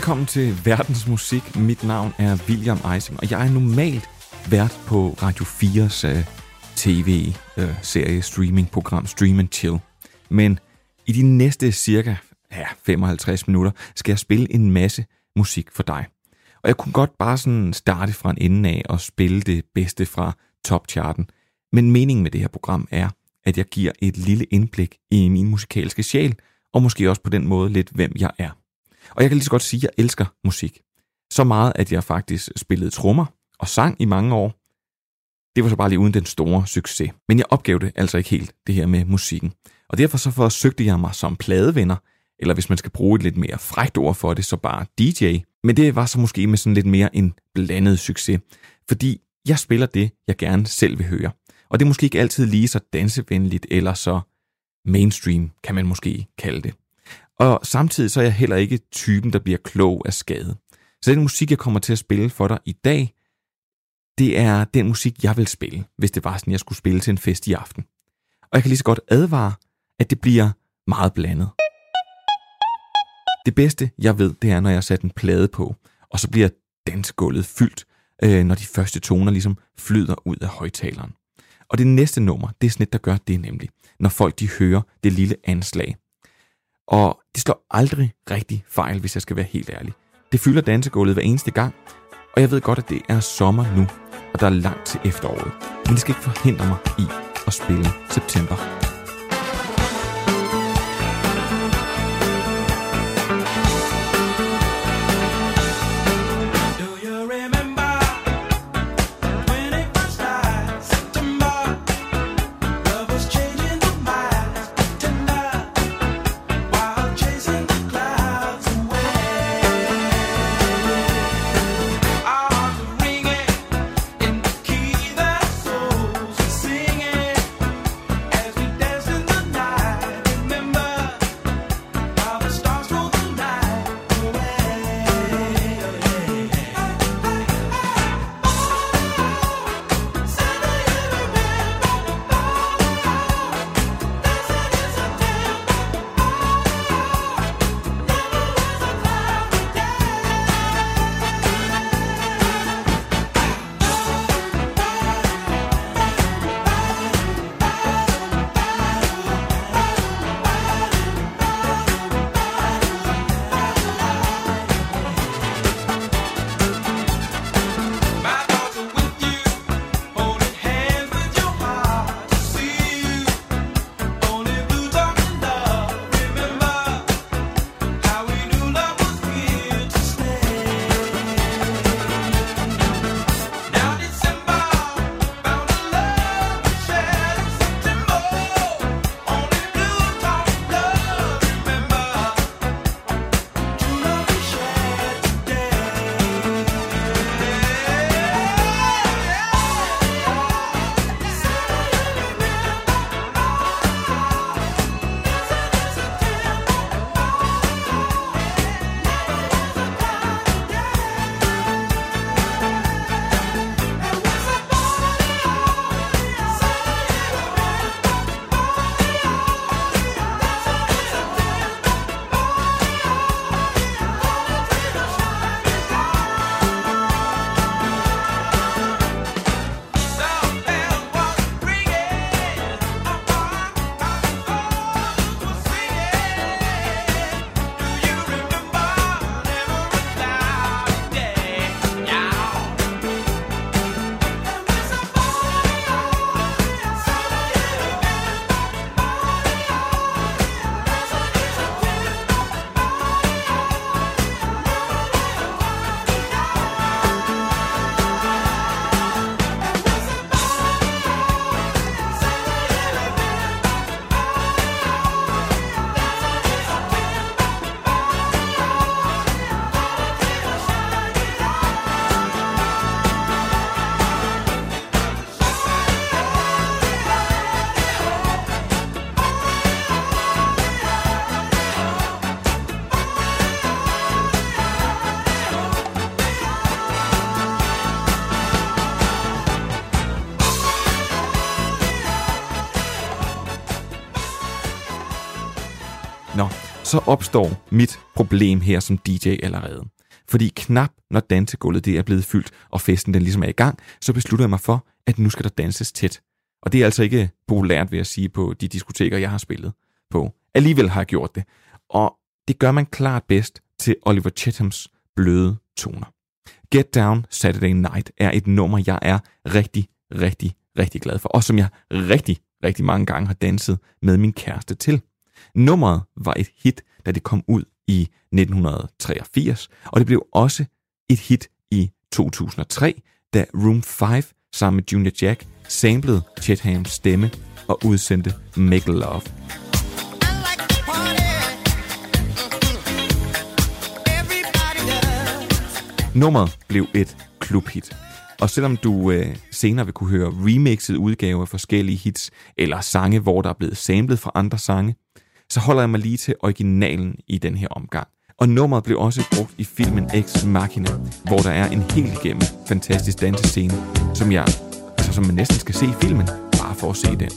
Velkommen til Verdens Musik. Mit navn er William Eising, og jeg er normalt vært på Radio 4's uh, øh, tv-serie øh, uh, streamingprogram Stream and Chill. Men i de næste cirka ja, 55 minutter skal jeg spille en masse musik for dig. Og jeg kunne godt bare sådan starte fra en ende af og spille det bedste fra topcharten. Men meningen med det her program er, at jeg giver et lille indblik i min musikalske sjæl, og måske også på den måde lidt, hvem jeg er. Og jeg kan lige så godt sige, at jeg elsker musik. Så meget, at jeg faktisk spillede trommer og sang i mange år. Det var så bare lige uden den store succes. Men jeg opgav det altså ikke helt, det her med musikken. Og derfor så forsøgte jeg mig som pladevenner, eller hvis man skal bruge et lidt mere frækt ord for det, så bare DJ. Men det var så måske med sådan lidt mere en blandet succes, fordi jeg spiller det, jeg gerne selv vil høre. Og det er måske ikke altid lige så dansevenligt eller så mainstream, kan man måske kalde det. Og samtidig så er jeg heller ikke typen, der bliver klog af skade. Så den musik, jeg kommer til at spille for dig i dag, det er den musik, jeg vil spille, hvis det var sådan, jeg skulle spille til en fest i aften. Og jeg kan lige så godt advare, at det bliver meget blandet. Det bedste, jeg ved, det er, når jeg sætter en plade på, og så bliver dansgulvet fyldt, øh, når de første toner ligesom flyder ud af højtaleren. Og det næste nummer, det er sådan et, der gør det nemlig, når folk de hører det lille anslag. Og det slår aldrig rigtig fejl, hvis jeg skal være helt ærlig. Det fylder dansegulvet hver eneste gang, og jeg ved godt, at det er sommer nu, og der er langt til efteråret. Men det skal ikke forhindre mig i at spille september så opstår mit problem her som DJ allerede. Fordi knap når dansegulvet det er blevet fyldt, og festen den ligesom er i gang, så beslutter jeg mig for, at nu skal der danses tæt. Og det er altså ikke populært, vil jeg sige, på de diskoteker, jeg har spillet på. Alligevel har jeg gjort det. Og det gør man klart bedst til Oliver Chethams bløde toner. Get Down Saturday Night er et nummer, jeg er rigtig, rigtig, rigtig glad for, og som jeg rigtig, rigtig mange gange har danset med min kæreste til. Nummeret var et hit, da det kom ud i 1983, og det blev også et hit i 2003, da Room 5 sammen med Junior Jack samplede Chethams stemme og udsendte Make Love. Nummeret blev et klubhit. Og selvom du øh, senere vil kunne høre remixet udgaver af forskellige hits, eller sange, hvor der er blevet samlet fra andre sange, så holder jeg mig lige til originalen i den her omgang. Og nummeret blev også brugt i filmen Ex Machina, hvor der er en helt igennem fantastisk dansescene, som jeg, altså som man næsten skal se i filmen, bare for at se den.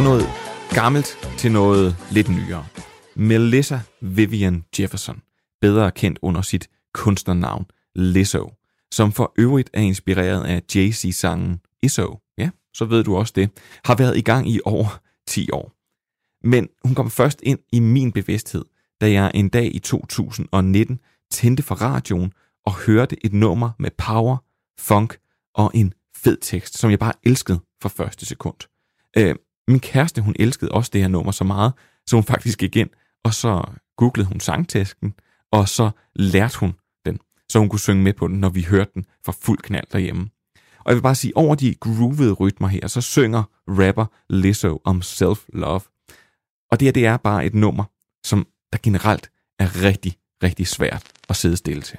Fra noget gammelt til noget lidt nyere. Melissa Vivian Jefferson, bedre kendt under sit kunstnernavn Lizzo, som for øvrigt er inspireret af Jay-Z-sangen Izzo, ja, så ved du også det, har været i gang i over 10 år. Men hun kom først ind i min bevidsthed, da jeg en dag i 2019 tændte for radioen og hørte et nummer med power, funk og en fed tekst, som jeg bare elskede fra første sekund. Øh, min kæreste, hun elskede også det her nummer så meget, så hun faktisk gik ind, og så googlede hun sangtæsken, og så lærte hun den, så hun kunne synge med på den, når vi hørte den for fuld knald derhjemme. Og jeg vil bare sige, over de groovede rytmer her, så synger rapper Lizzo om self-love. Og det her, det er bare et nummer, som der generelt er rigtig, rigtig svært at sidde stille til.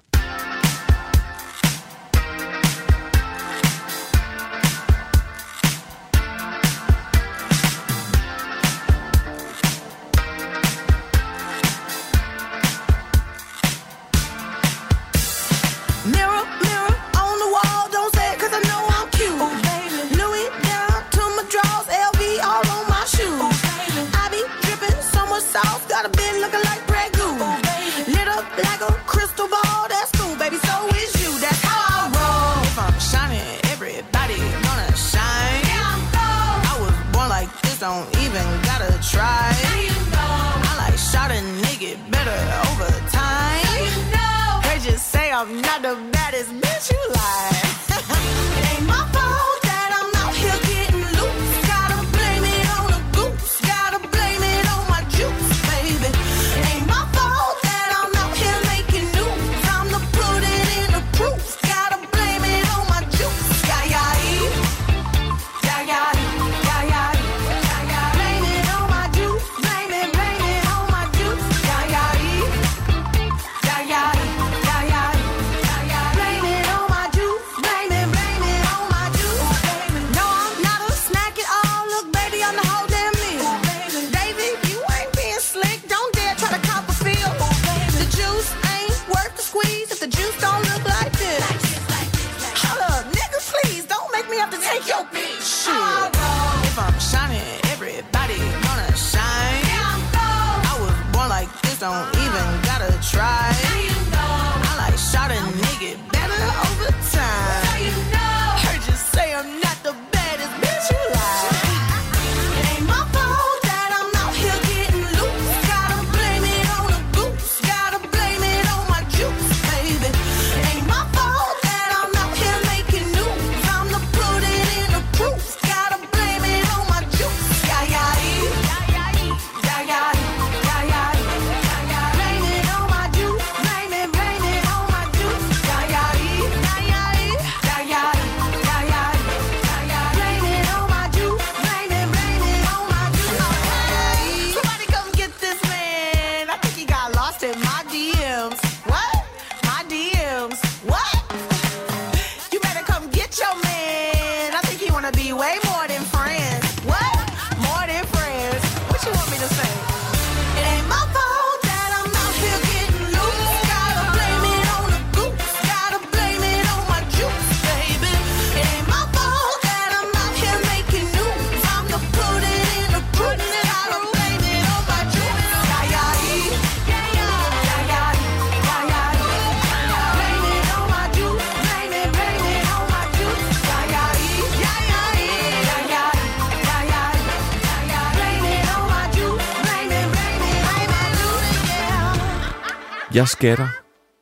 Jeg skatter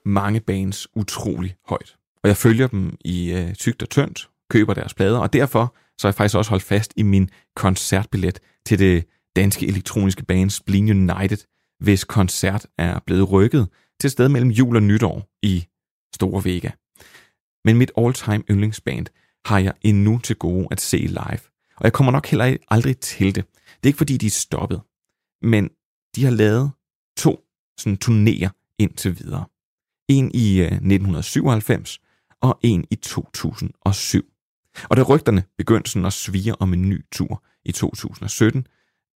mange bands utrolig højt. Og jeg følger dem i øh, tygt og tyndt, køber deres plader, og derfor så har jeg faktisk også holdt fast i min koncertbillet til det danske elektroniske band Spleen United, hvis koncert er blevet rykket til sted mellem jul og nytår i Store Vega. Men mit all-time yndlingsband har jeg endnu til gode at se live, og jeg kommer nok heller aldrig til det. Det er ikke fordi, de er stoppet, men de har lavet to sådan turnéer indtil videre. En i øh, 1997 og en i 2007. Og da rygterne begyndte sådan at svire om en ny tur i 2017,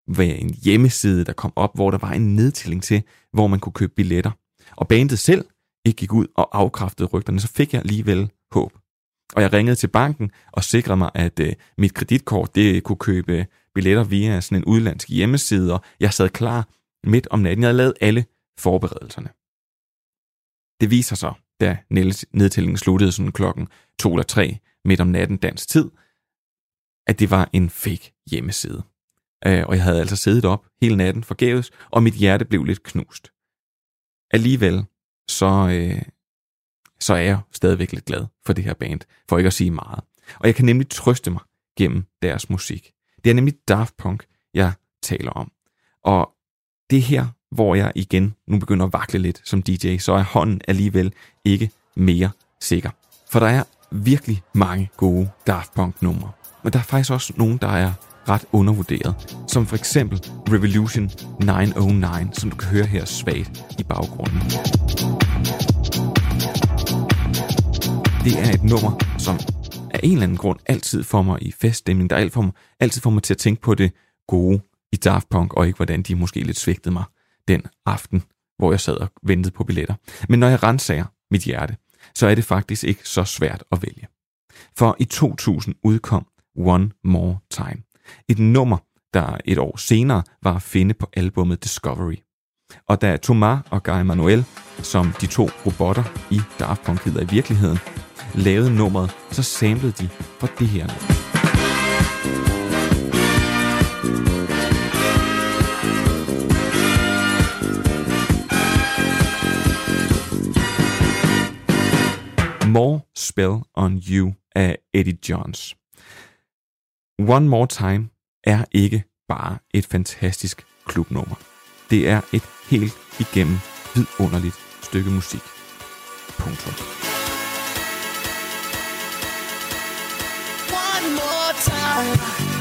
var en hjemmeside, der kom op, hvor der var en nedtælling til, hvor man kunne købe billetter. Og bandet selv ikke gik ud og afkræftede rygterne, så fik jeg alligevel håb. Og jeg ringede til banken og sikrede mig, at øh, mit kreditkort det kunne købe billetter via sådan en udlandsk hjemmeside, og jeg sad klar midt om natten. Jeg havde lavet alle forberedelserne. Det viser sig, da nedtællingen sluttede sådan klokken 2 eller 3 midt om natten dansk tid, at det var en fake hjemmeside. Øh, og jeg havde altså siddet op hele natten forgæves, og mit hjerte blev lidt knust. Alligevel, så, øh, så er jeg stadigvæk lidt glad for det her band, for ikke at sige meget. Og jeg kan nemlig trøste mig gennem deres musik. Det er nemlig Daft Punk, jeg taler om. Og det her hvor jeg igen nu begynder at vakle lidt som DJ, så er hånden alligevel ikke mere sikker. For der er virkelig mange gode Daft Punk numre. Men der er faktisk også nogle, der er ret undervurderet. Som for eksempel Revolution 909, som du kan høre her svagt i baggrunden. Det er et nummer, som af en eller anden grund altid får mig i feststemning. Der altid får mig til at tænke på det gode i Daft Punk, og ikke hvordan de måske lidt svigtede mig den aften, hvor jeg sad og ventede på billetter. Men når jeg renser mit hjerte, så er det faktisk ikke så svært at vælge. For i 2000 udkom One More Time. Et nummer, der et år senere var at finde på albumet Discovery. Og da Thomas og Guy Manuel, som de to robotter i Daft Punk hedder i virkeligheden, lavede nummeret, så samlede de fra det her nummer. More Spell on You af Eddie Johns. One More Time er ikke bare et fantastisk klubnummer. Det er et helt igennem vidunderligt stykke musik. Punktum. One more time.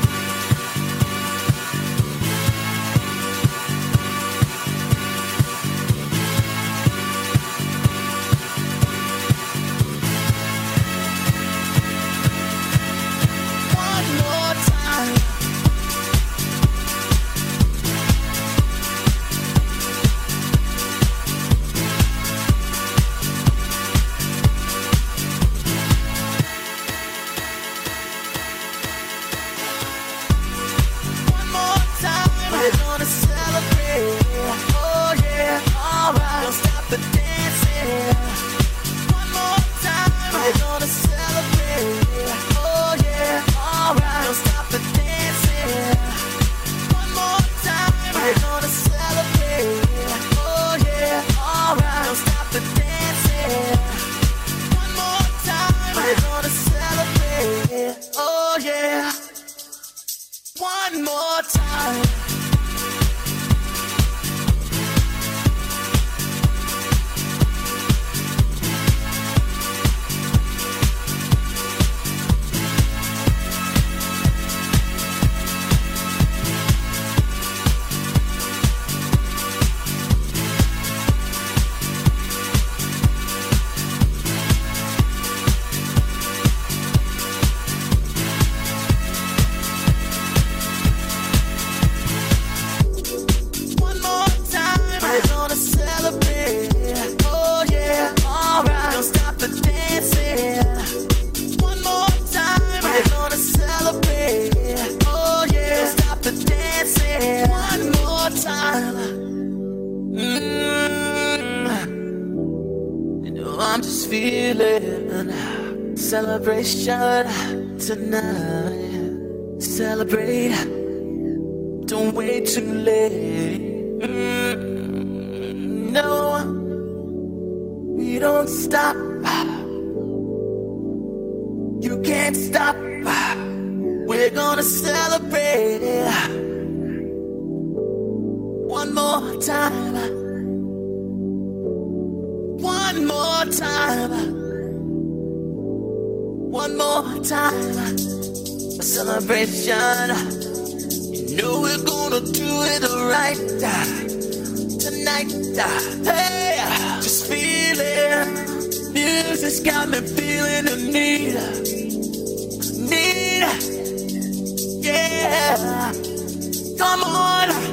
One more time. One more time one more time. A celebration. You know we're gonna do it right tonight. Hey, just feeling. Music's got me feeling the need. Need. Yeah. Come on.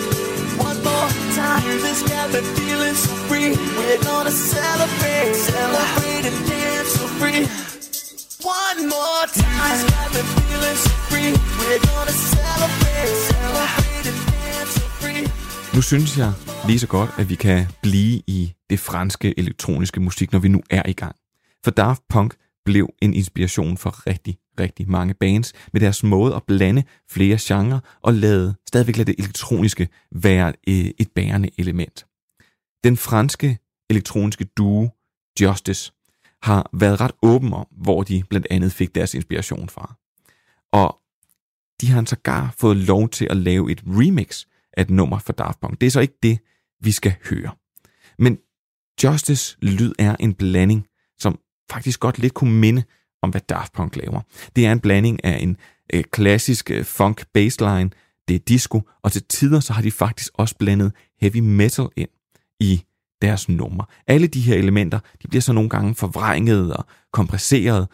More time, music's got me feeling so free. We're gonna celebrate, celebrate and dance so free. One more time, music's got me feeling so free. We're gonna celebrate, celebrate and dance so free. Nu synes jeg lige så godt, at vi kan blive i det franske elektroniske musik, når vi nu er i gang. For Daft Punk blev en inspiration for rigtig, rigtig mange bands med deres måde at blande flere genrer og lade, stadigvæk lade det elektroniske være øh, et bærende element. Den franske elektroniske duo Justice har været ret åben om, hvor de blandt andet fik deres inspiration fra. Og de har sågar fået lov til at lave et remix af et nummer for Daft Punk. Det er så ikke det, vi skal høre. Men Justice lyd er en blanding, som faktisk godt lidt kunne minde om, hvad Daft Punk laver. Det er en blanding af en øh, klassisk øh, funk bassline, det er disco, og til tider så har de faktisk også blandet heavy metal ind i deres nummer. Alle de her elementer, de bliver så nogle gange forvrænget og kompresseret,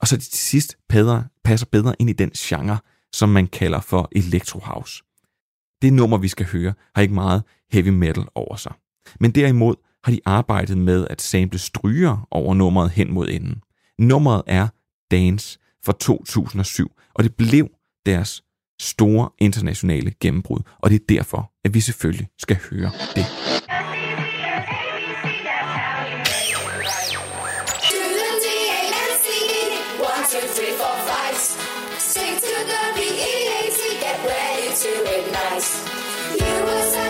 og så de til sidst bedre, passer bedre ind i den genre, som man kalder for electro house. Det nummer, vi skal høre, har ikke meget heavy metal over sig. Men derimod har de arbejdet med at sample stryger over nummeret hen mod enden. Nummeret er Dance fra 2007, og det blev deres store internationale gennembrud, og det er derfor, at vi selvfølgelig skal høre det. Hvad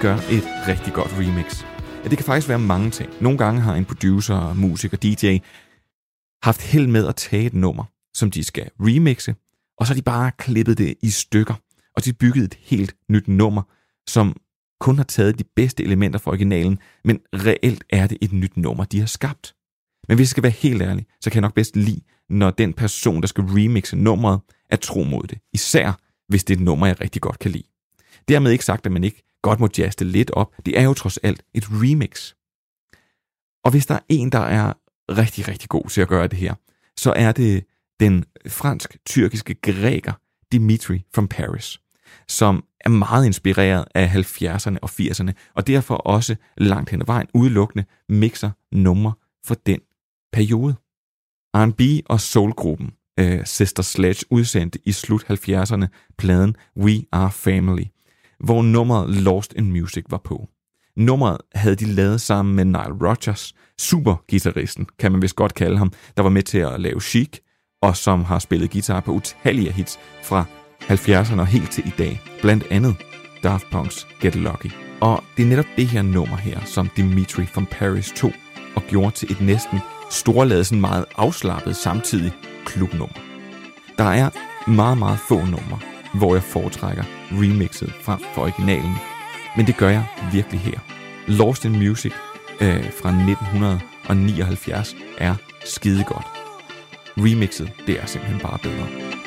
gør et rigtig godt remix? Ja, det kan faktisk være mange ting. Nogle gange har en producer, musiker, DJ haft held med at tage et nummer, som de skal remixe, og så har de bare klippet det i stykker, og de bygget et helt nyt nummer, som kun har taget de bedste elementer fra originalen, men reelt er det et nyt nummer, de har skabt. Men hvis jeg skal være helt ærlig, så kan jeg nok bedst lide, når den person, der skal remixe nummeret, er tro mod det. Især hvis det er et nummer, jeg rigtig godt kan lide. Dermed ikke sagt, at man ikke godt må jazze lidt op. Det er jo trods alt et remix. Og hvis der er en, der er rigtig, rigtig god til at gøre det her, så er det den fransk-tyrkiske græker Dimitri from Paris, som er meget inspireret af 70'erne og 80'erne, og derfor også langt hen ad vejen udelukkende mixer numre for den periode. R&B og soulgruppen uh, Sister Sledge udsendte i slut 70'erne pladen We Are Family, hvor nummeret Lost in Music var på. Nummeret havde de lavet sammen med Nile Rodgers, supergitarristen, kan man vist godt kalde ham, der var med til at lave Chic, og som har spillet guitar på utallige hits fra 70'erne og helt til i dag. Blandt andet Daft Punk's Get Lucky. Og det er netop det her nummer her, som Dimitri from Paris tog og gjorde til et næsten storladet, sådan meget afslappet samtidig klubnummer. Der er meget, meget få numre, hvor jeg foretrækker remixet frem for originalen. Men det gør jeg virkelig her. Lost in Music øh, fra 1979 er skide godt. Remixet, det er simpelthen bare bedre.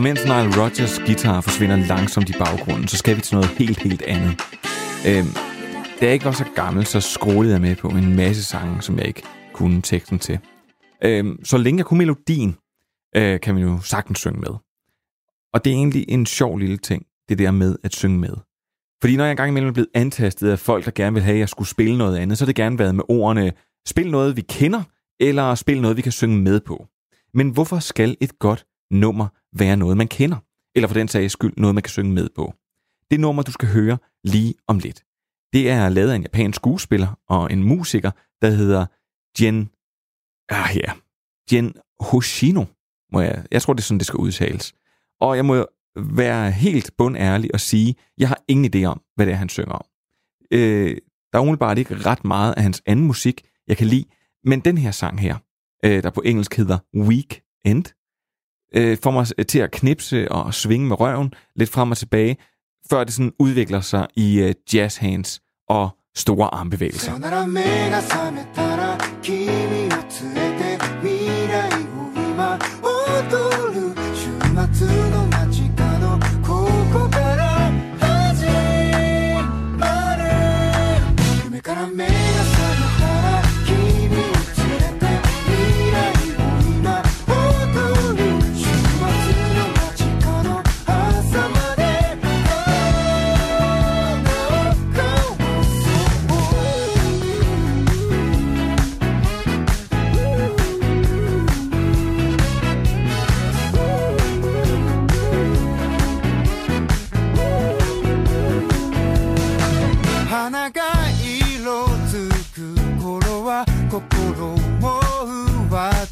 Og mens Nile Rodgers guitar forsvinder langsomt i baggrunden, så skal vi til noget helt, helt andet. Øhm, da jeg ikke var så gammel, så skrålede jeg med på en masse sange, som jeg ikke kunne teksten til. Øhm, så længe jeg kunne melodien, øh, kan man jo sagtens synge med. Og det er egentlig en sjov lille ting, det der med at synge med. Fordi når jeg engang imellem er blevet antastet af folk, der gerne vil have, at jeg skulle spille noget andet, så har det gerne været med ordene, spil noget, vi kender, eller spil noget, vi kan synge med på. Men hvorfor skal et godt nummer være noget, man kender? eller for den sags skyld noget, man kan synge med på. Det nummer, du skal høre lige om lidt, det er lavet af en japansk skuespiller og en musiker, der hedder Jen... Ah, ja. Jen Hoshino, må jeg... Jeg tror, det er sådan, det skal udtales. Og jeg må være helt bundærlig og sige, jeg har ingen idé om, hvad det er, han synger om. Øh, der er umiddelbart ikke ret meget af hans anden musik, jeg kan lide, men den her sang her, øh, der på engelsk hedder Weekend, øh, får mig øh, til at knipse og svinge med røven lidt frem og tilbage, før det sådan udvikler sig i øh, jazz hands og store armbevægelser.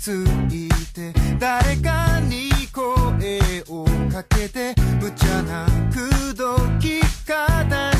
ついて誰かに声をかけて無茶なくどき方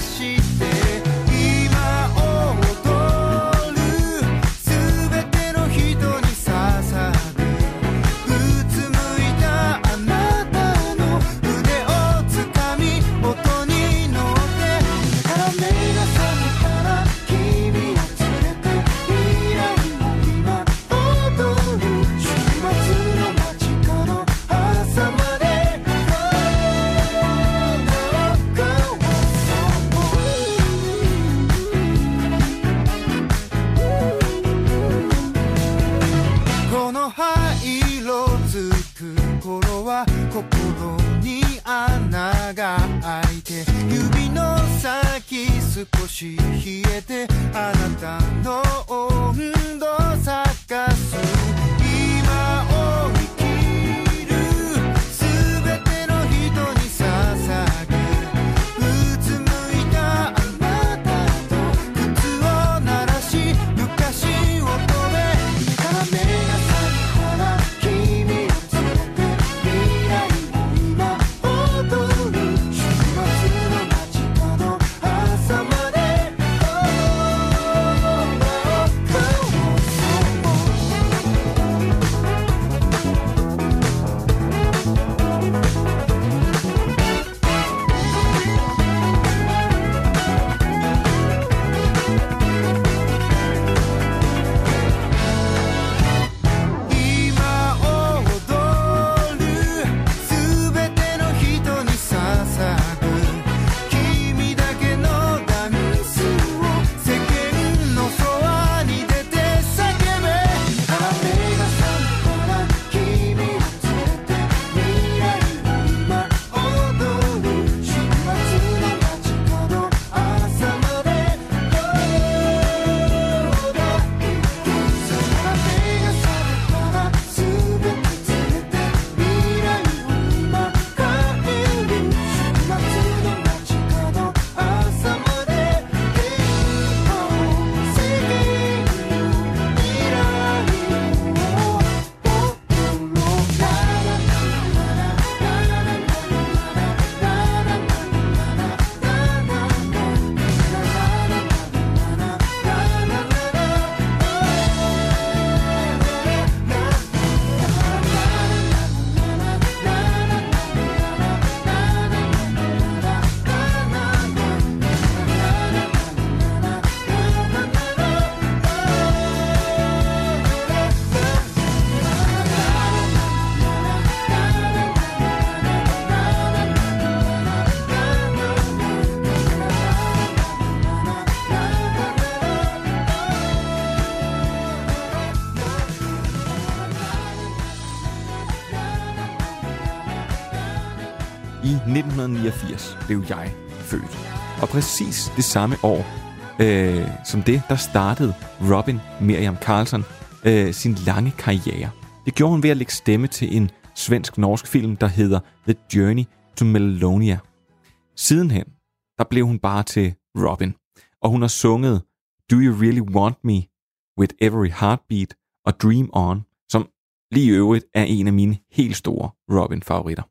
blev jeg født. Og præcis det samme år øh, som det, der startede Robin Miriam Carlson øh, sin lange karriere. Det gjorde hun ved at lægge stemme til en svensk-norsk film, der hedder The Journey to Melonia. Sidenhen, der blev hun bare til Robin, og hun har sunget Do You Really Want Me, With Every Heartbeat og Dream On, som lige i øvrigt er en af mine helt store Robin-favoritter.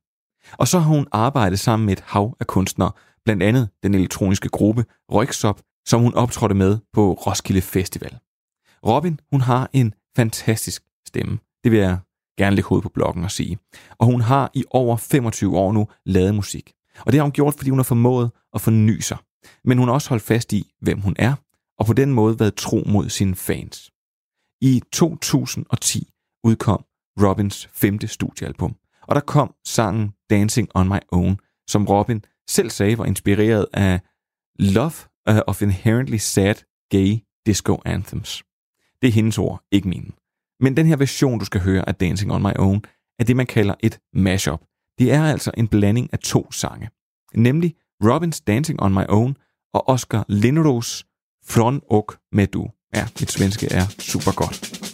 Og så har hun arbejdet sammen med et hav af kunstnere, blandt andet den elektroniske gruppe Røgsop, som hun optrådte med på Roskilde Festival. Robin, hun har en fantastisk stemme. Det vil jeg gerne lægge hovedet på blokken og sige. Og hun har i over 25 år nu lavet musik. Og det har hun gjort, fordi hun har formået at forny sig. Men hun har også holdt fast i, hvem hun er, og på den måde været tro mod sine fans. I 2010 udkom Robins femte studiealbum, og der kom sangen Dancing on My Own, som Robin selv sagde var inspireret af Love of Inherently Sad Gay Disco Anthems. Det er hendes ord, ikke mine. Men den her version, du skal høre af Dancing on My Own, er det, man kalder et mashup. Det er altså en blanding af to sange. Nemlig Robins Dancing on My Own og Oscar Lindros Från och med du. Ja, mit svenske er super godt.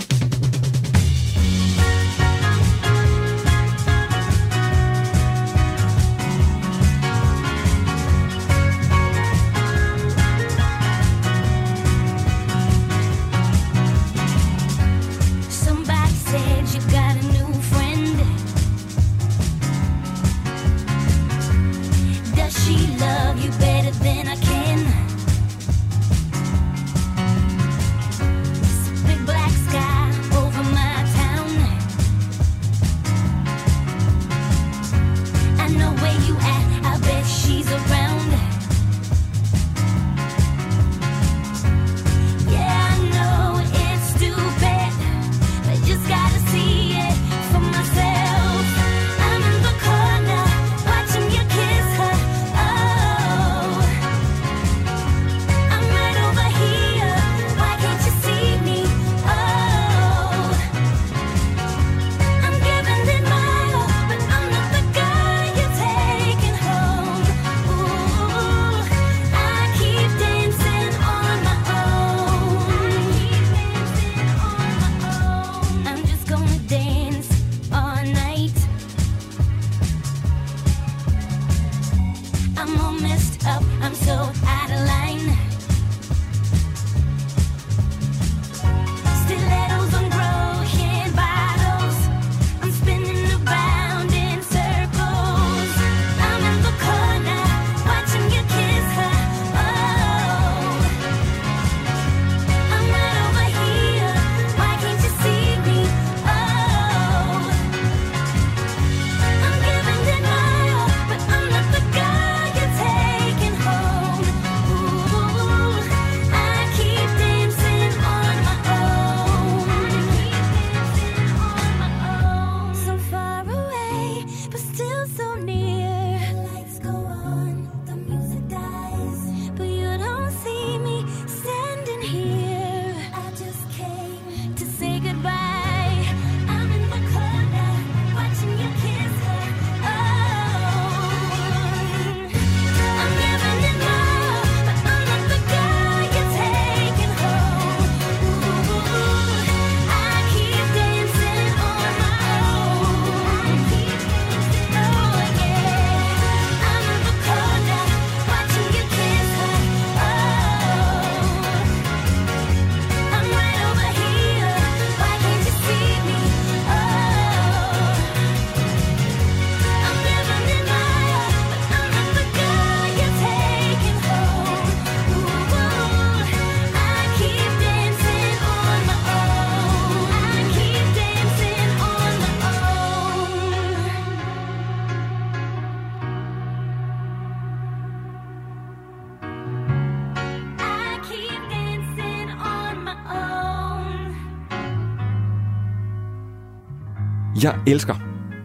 Jeg elsker,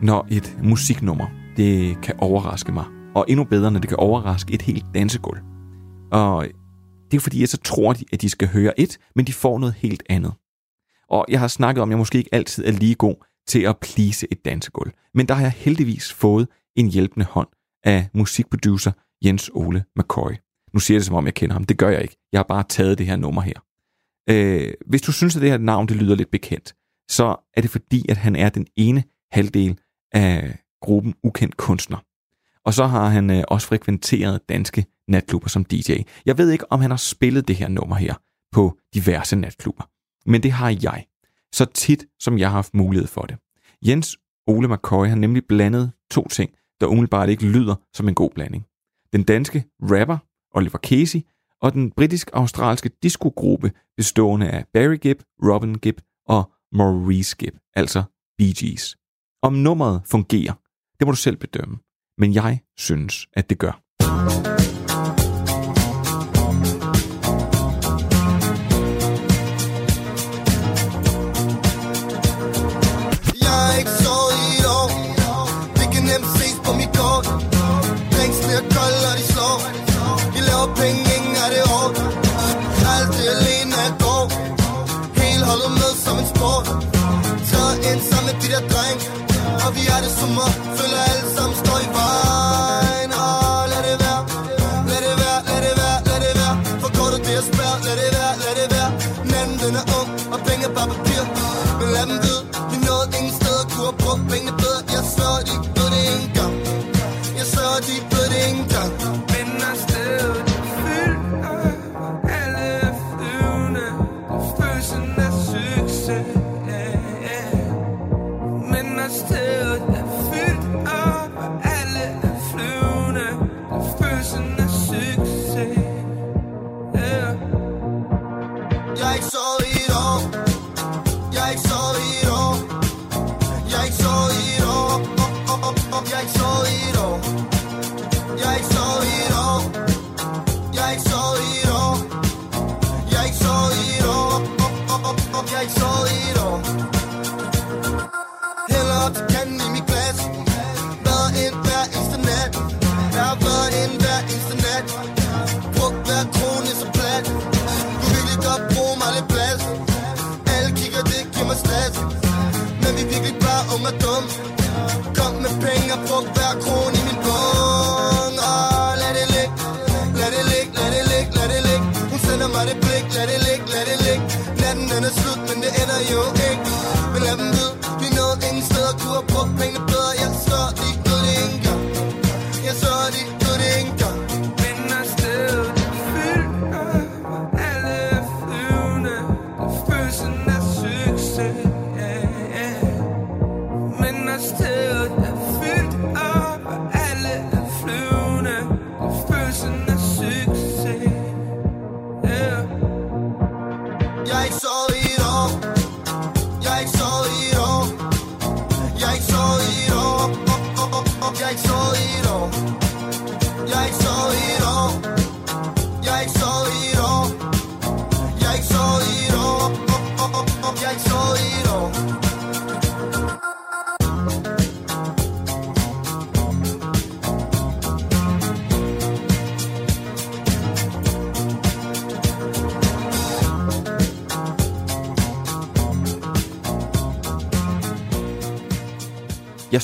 når et musiknummer det kan overraske mig. Og endnu bedre, når det kan overraske et helt dansegulv. Og det er fordi, jeg så tror, de, at de skal høre et, men de får noget helt andet. Og jeg har snakket om, at jeg måske ikke altid er lige god til at plise et dansegulv. Men der har jeg heldigvis fået en hjælpende hånd af musikproducer Jens Ole McCoy. Nu siger jeg det, som om jeg kender ham. Det gør jeg ikke. Jeg har bare taget det her nummer her. Øh, hvis du synes, at det her navn det lyder lidt bekendt, så er det fordi, at han er den ene halvdel af gruppen Ukendt Kunstner. Og så har han øh, også frekventeret danske natklubber som DJ. Jeg ved ikke, om han har spillet det her nummer her på diverse natklubber. Men det har jeg. Så tit, som jeg har haft mulighed for det. Jens Ole McCoy har nemlig blandet to ting, der umiddelbart ikke lyder som en god blanding. Den danske rapper Oliver Casey og den britisk-australske diskogruppe bestående af Barry Gibb, Robin Gibb og Maurice Gibb, altså Bee Gees. Om nummeret fungerer, det må du selv bedømme, men jeg synes, at det gør. summer Jeg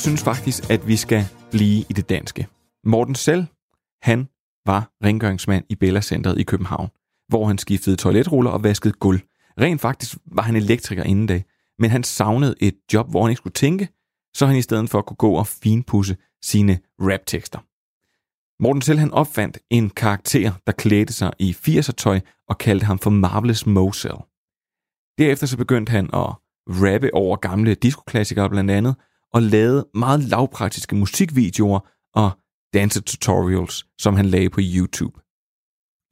synes faktisk, at vi skal blive i det danske. Morten selv, han var rengøringsmand i Bella Centeret i København, hvor han skiftede toiletruller og vaskede gulv. Rent faktisk var han elektriker inden da, men han savnede et job, hvor han ikke skulle tænke, så han i stedet for kunne gå og finpusse sine raptekster. Morten selv han opfandt en karakter, der klædte sig i 80'er-tøj og kaldte ham for Marvelous Mosel. Derefter så begyndte han at rappe over gamle diskoklassikere blandt andet, og lavede meget lavpraktiske musikvideoer og dansetutorials, som han lagde på YouTube.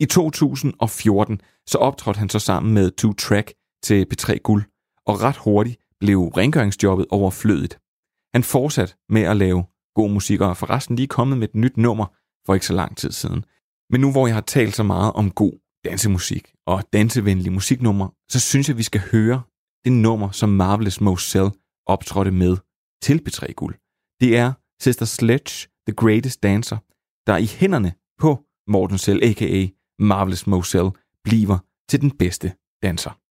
I 2014 så optrådte han så sammen med Two Track til P3 Guld, og ret hurtigt blev rengøringsjobbet overflødigt. Han fortsatte med at lave god musik, og er forresten lige kommet med et nyt nummer for ikke så lang tid siden. Men nu hvor jeg har talt så meget om god dansemusik og dansevenlig musiknummer, så synes jeg, vi skal høre det nummer, som Marvelous Moselle optrådte med til P3 Guld. Det er Sister Sledge, The Greatest Dancer, der i hænderne på Morten Sell, a.k.a. Marvelous Moselle, bliver til den bedste danser.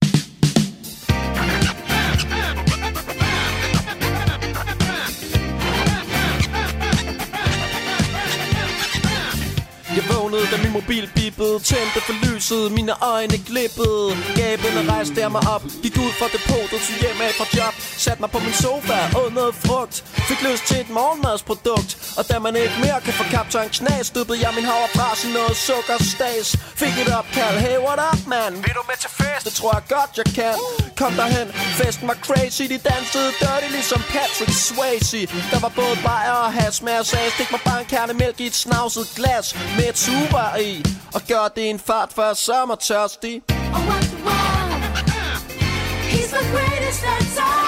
Mobil tændte for lyset Mine øjne glippede Gabende rejste jeg mig op Gik ud fra depotet, til hjem af fra job. Sat mig på min sofa, åd noget frugt Fik lyst til et morgenmadsprodukt. Og da man ikke mere kan få kaptajn knas Dyppede jeg min havrepras i noget sukkerstas. Fik et opkald, hey what up man? Vil du med til fest? Det tror jeg godt jeg kan. Kom derhen, festen var crazy De dansede dirty ligesom Patrick Swayze. Der var både bajer og has med at sagde, stik mig bare en kerne mælk i et snavset glas Med et sugerør i. Og og gør det en fart, for jeg er sommertørstig Oh, what the world. He's the greatest that's all.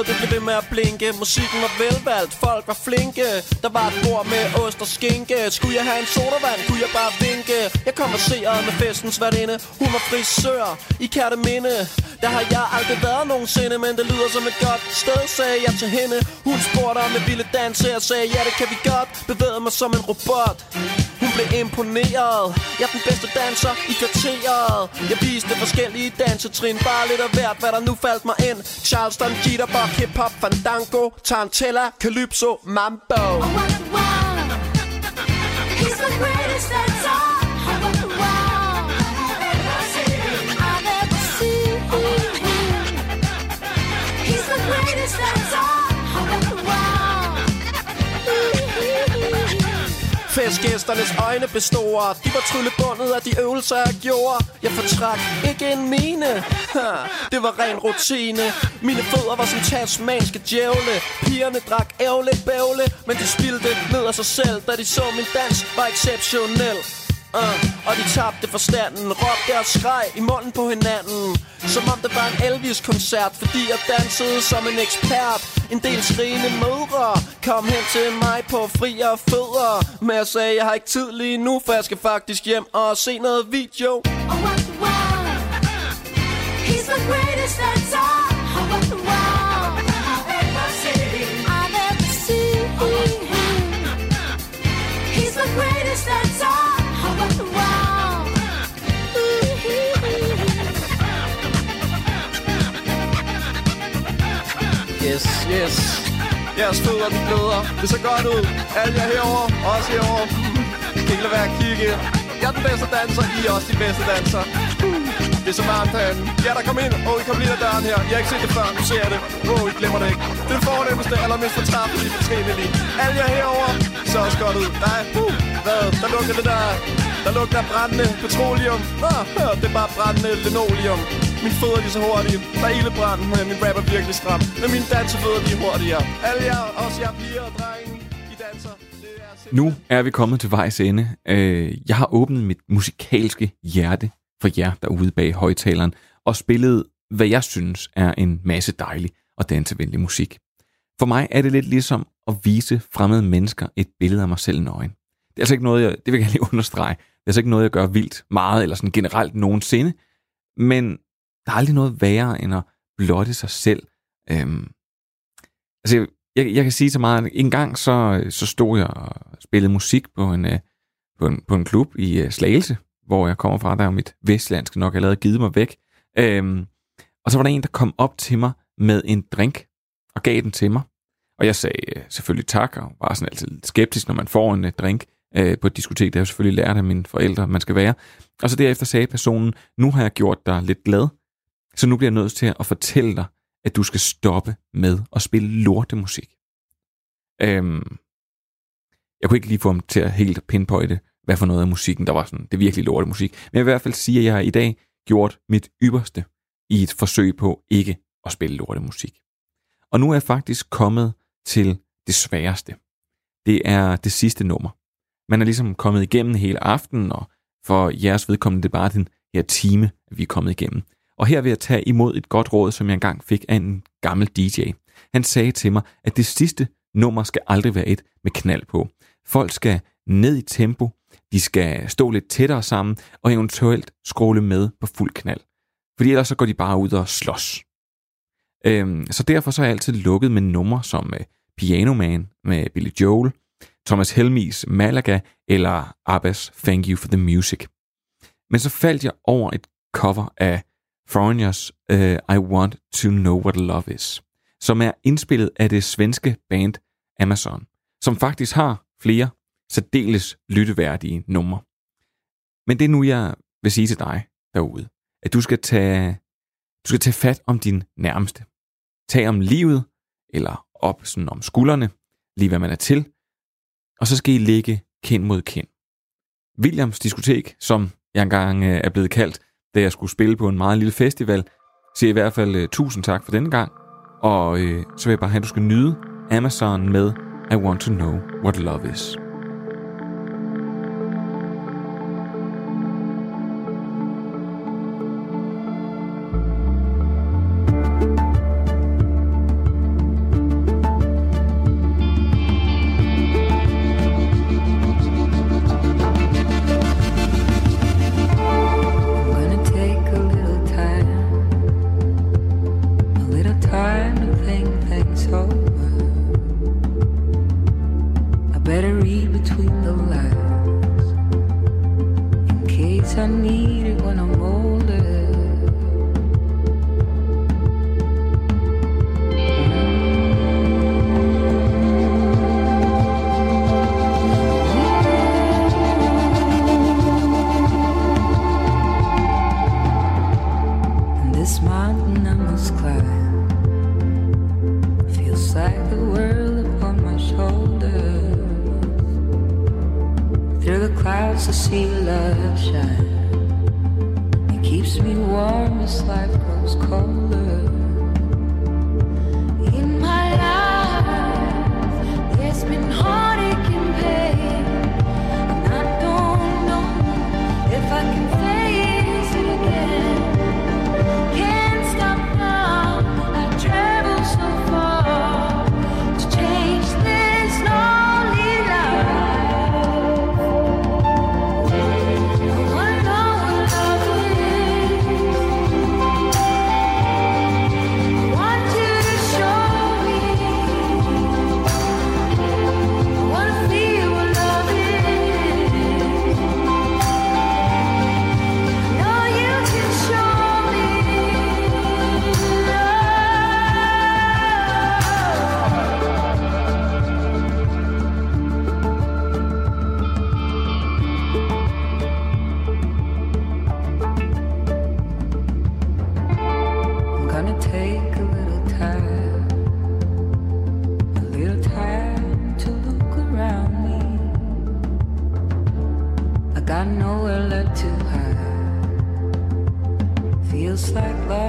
Noget, det blev ved med at blinke. Musikken var velvalgt, folk var flinke. Der var et bord med ost og skinke. Skulle jeg have en sodavand, kunne jeg bare vinke. Jeg konverserede med festens værtinde. Hun var frisør i Kærteminde Der har jeg aldrig været nogensinde Men det lyder som et godt sted, sagde jeg til hende. Hun spurgte om jeg ville danse. Jeg sagde, ja det kan vi godt. Bevægede mig som en robot blev imponeret. Jeg er den bedste danser i kvarteret. Jeg viste forskellige dansetrin. Bare lidt af hvert, hvad der nu faldt mig ind. Charleston, jitterbug, hip-hop, fandango Tarantella, calypso, mambo. Oh, what the. He's the greatest Festgæsternes øjne består. De var tryllebundet af de øvelser jeg gjorde. Jeg fortrak ikke en mine. Ha, Det var ren rutine. Mine fødder var som tasmanske djævle. Pigerne drak ævle bævle Men de spildte ned af sig selv Da de så min dans var exceptionel. Uh, og de tabte forstanden. Råbte og skreg i munden på hinanden. Som om det var en Elvis-koncert Fordi jeg dansede som en ekspert. En del skrigende mødre Kom hen til mig på frier fødder. Men jeg sagde, jeg har ikke tid lige nu For jeg skal faktisk hjem og se noget video. Oh, what the world. He's the greatest dancer all. Oh, what the world. He's the greatest that's Yes, yes. Jeres fødder, de bløder. Det ser godt ud. Alle jer herovre, også herovre. Kan ikke lade være at kigge. Jeg er den bedste danser, I er også de bedste danser. Det er så varmt herinde. Ja, der kom ind. Åh, oh, I kom lige ad døren her. Jeg har ikke set det før, nu ser jeg det. Åh, oh, I glemmer det ikke. Det er fornemmeste, allermest fortræffelige, lige. Alle jer herovre Det ser også godt ud. Nej, uh, hvad? Der lugter det der. Der lugter brændende petroleum. Ah, det er bare brændende linoleum. Min fødder de er så hurtige Der er ildebrand, men min rap er virkelig stram Men mine dansefødder de er hurtigere Alle jer, også jer piger og drenge I danser er Nu er vi kommet til vejs ende. Øh, jeg har åbnet mit musikalske hjerte for jer derude bag højtaleren og spillet, hvad jeg synes er en masse dejlig og dansevenlig musik. For mig er det lidt ligesom at vise fremmede mennesker et billede af mig selv nøgen. Det er altså ikke noget, jeg, det vil jeg gerne lige understrege. Det er altså ikke noget, jeg gør vildt meget eller sådan generelt nogensinde. Men der er aldrig noget værre end at blotte sig selv. Øhm, altså, jeg, jeg kan sige så meget, at en gang så, så stod jeg og spillede musik på en, øh, på en, på en klub i øh, Slagelse, hvor jeg kommer fra, der er mit vestlandske nok allerede givet mig væk. Øhm, og så var der en, der kom op til mig med en drink og gav den til mig. Og jeg sagde øh, selvfølgelig tak, og var sådan altid lidt skeptisk, når man får en drink øh, på et diskotek. Det har jeg selvfølgelig lært af mine forældre, man skal være. Og så derefter sagde personen, nu har jeg gjort dig lidt glad, så nu bliver jeg nødt til at fortælle dig, at du skal stoppe med at spille lortemusik. Øhm, jeg kunne ikke lige få ham til at helt pinpointe, hvad for noget af musikken, der var sådan, det er virkelig lortemusik. Men jeg vil i hvert fald sige, at jeg har i dag gjort mit ypperste i et forsøg på ikke at spille lortemusik. Og nu er jeg faktisk kommet til det sværeste. Det er det sidste nummer. Man er ligesom kommet igennem hele aftenen, og for jeres vedkommende det er bare den her time, vi er kommet igennem. Og her vil jeg tage imod et godt råd, som jeg engang fik af en gammel DJ. Han sagde til mig, at det sidste nummer skal aldrig være et med knald på. Folk skal ned i tempo, de skal stå lidt tættere sammen, og eventuelt skråle med på fuld knald. Fordi ellers så går de bare ud og slås. Øhm, så derfor så er jeg altid lukket med numre som øh, Piano Man med Billy Joel, Thomas Helmis Malaga eller Abbas Thank You for the Music. Men så faldt jeg over et cover af Foreigners uh, øh, I Want to Know What Love Is, som er indspillet af det svenske band Amazon, som faktisk har flere særdeles lytteværdige numre. Men det er nu, jeg vil sige til dig derude, at du skal tage, du skal tage fat om din nærmeste. Tag om livet, eller op sådan om skuldrene, lige hvad man er til, og så skal I ligge kind mod kind. Williams Diskotek, som jeg engang øh, er blevet kaldt, da jeg skulle spille på en meget lille festival, Så i hvert fald uh, tusind tak for denne gang, og uh, så vil jeg bare have, at du skal nyde Amazon med I Want to Know What Love Is. Better read between the lines in case I need it when I'm older. Like, like